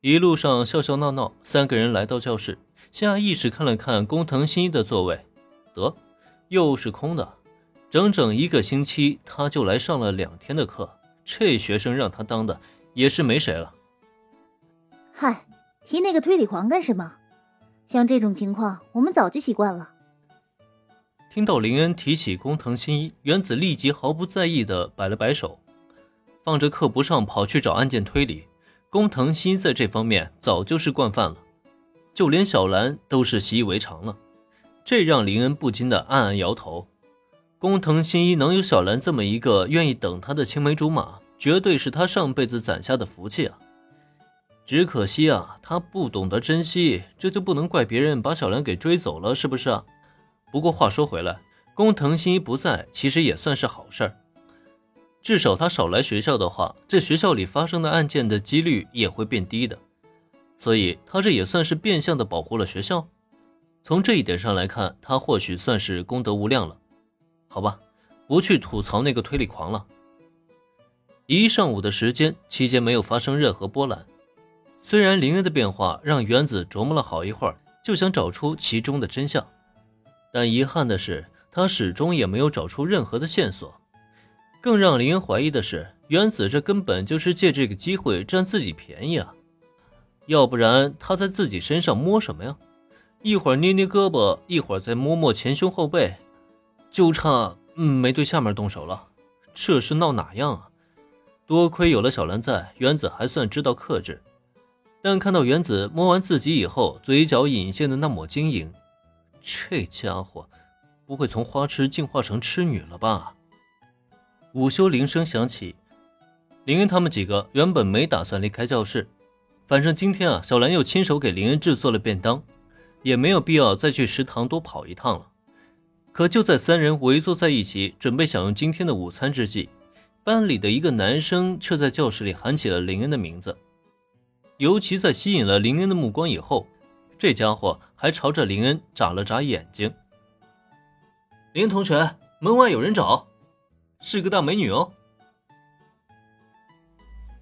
一路上笑笑闹闹，三个人来到教室，下意识看了看工藤新一的座位，得，又是空的。整整一个星期，他就来上了两天的课，这学生让他当的也是没谁了。嗨，提那个推理狂干什么？像这种情况，我们早就习惯了。听到林恩提起工藤新一，原子立即毫不在意的摆了摆手，放着课不上，跑去找案件推理。工藤新一在这方面早就是惯犯了，就连小兰都是习以为常了，这让林恩不禁的暗暗摇头。工藤新一能有小兰这么一个愿意等他的青梅竹马，绝对是他上辈子攒下的福气啊！只可惜啊，他不懂得珍惜，这就不能怪别人把小兰给追走了，是不是啊？不过话说回来，工藤新一不在，其实也算是好事儿。至少他少来学校的话，这学校里发生的案件的几率也会变低的。所以他这也算是变相的保护了学校。从这一点上来看，他或许算是功德无量了。好吧，不去吐槽那个推理狂了。一上午的时间期间没有发生任何波澜。虽然林恩的变化让原子琢磨了好一会儿，就想找出其中的真相。但遗憾的是，他始终也没有找出任何的线索。更让林恩怀疑的是，原子这根本就是借这个机会占自己便宜啊！要不然他在自己身上摸什么呀？一会儿捏捏胳膊，一会儿再摸摸前胸后背，就差没对下面动手了。这是闹哪样啊？多亏有了小兰在，原子还算知道克制。但看到原子摸完自己以后，嘴角隐现的那抹晶莹。这家伙不会从花痴进化成痴女了吧？午休铃声响起，林恩他们几个原本没打算离开教室，反正今天啊，小兰又亲手给林恩制作了便当，也没有必要再去食堂多跑一趟了。可就在三人围坐在一起准备享用今天的午餐之际，班里的一个男生却在教室里喊起了林恩的名字，尤其在吸引了林恩的目光以后。这家伙还朝着林恩眨了眨眼睛。林同学，门外有人找，是个大美女哦。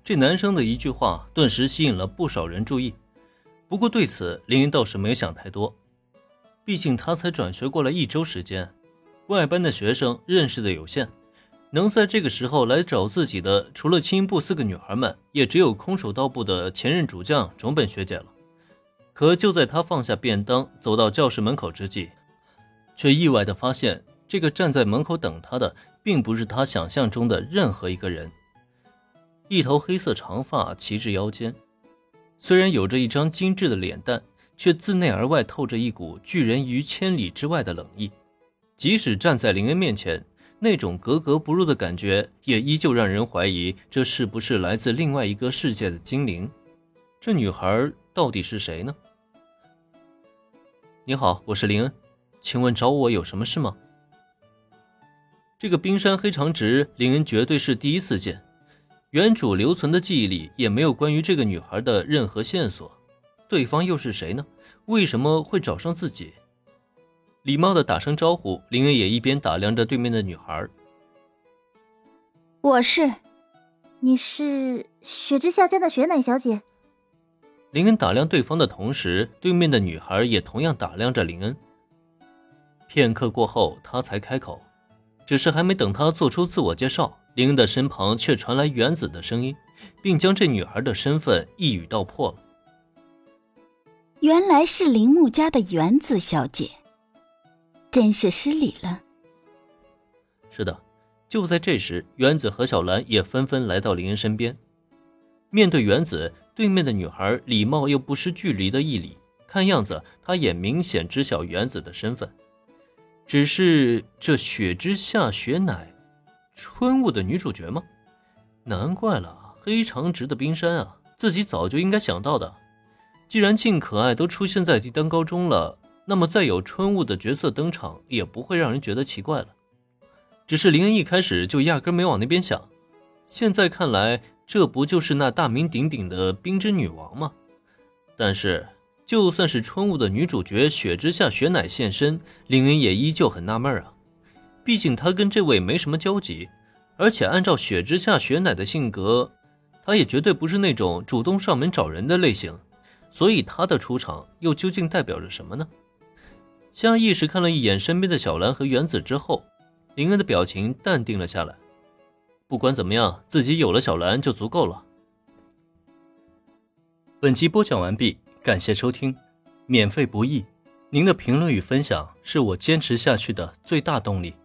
这男生的一句话，顿时吸引了不少人注意。不过对此，林云倒是没有想太多，毕竟他才转学过来一周时间，外班的学生认识的有限，能在这个时候来找自己的，除了青音部四个女孩们，也只有空手道部的前任主将种本学姐了。可就在他放下便当，走到教室门口之际，却意外的发现，这个站在门口等他的，并不是他想象中的任何一个人。一头黑色长发齐至腰间，虽然有着一张精致的脸蛋，却自内而外透着一股拒人于千里之外的冷意。即使站在林恩面前，那种格格不入的感觉，也依旧让人怀疑这是不是来自另外一个世界的精灵。这女孩到底是谁呢？你好，我是林恩，请问找我有什么事吗？这个冰山黑长直，林恩绝对是第一次见，原主留存的记忆里也没有关于这个女孩的任何线索。对方又是谁呢？为什么会找上自己？礼貌的打声招呼，林恩也一边打量着对面的女孩。我是，你是雪之下家的雪乃小姐。林恩打量对方的同时，对面的女孩也同样打量着林恩。片刻过后，她才开口，只是还没等他做出自我介绍，林恩的身旁却传来原子的声音，并将这女孩的身份一语道破了。原来是铃木家的原子小姐，真是失礼了。是的，就在这时，原子和小兰也纷纷来到林恩身边，面对原子。对面的女孩礼貌又不失距离的一礼，看样子她也明显知晓原子的身份。只是这雪之下雪乃，春雾的女主角吗？难怪了，黑长直的冰山啊，自己早就应该想到的。既然静可爱都出现在帝丹高中了，那么再有春雾的角色登场，也不会让人觉得奇怪了。只是林恩一开始就压根没往那边想，现在看来。这不就是那大名鼎鼎的冰之女王吗？但是，就算是春雾的女主角雪之下雪乃现身，林恩也依旧很纳闷啊。毕竟她跟这位没什么交集，而且按照雪之下雪乃的性格，他也绝对不是那种主动上门找人的类型，所以他的出场又究竟代表着什么呢？下意识看了一眼身边的小兰和原子之后，林恩的表情淡定了下来。不管怎么样，自己有了小兰就足够了。本集播讲完毕，感谢收听，免费不易，您的评论与分享是我坚持下去的最大动力。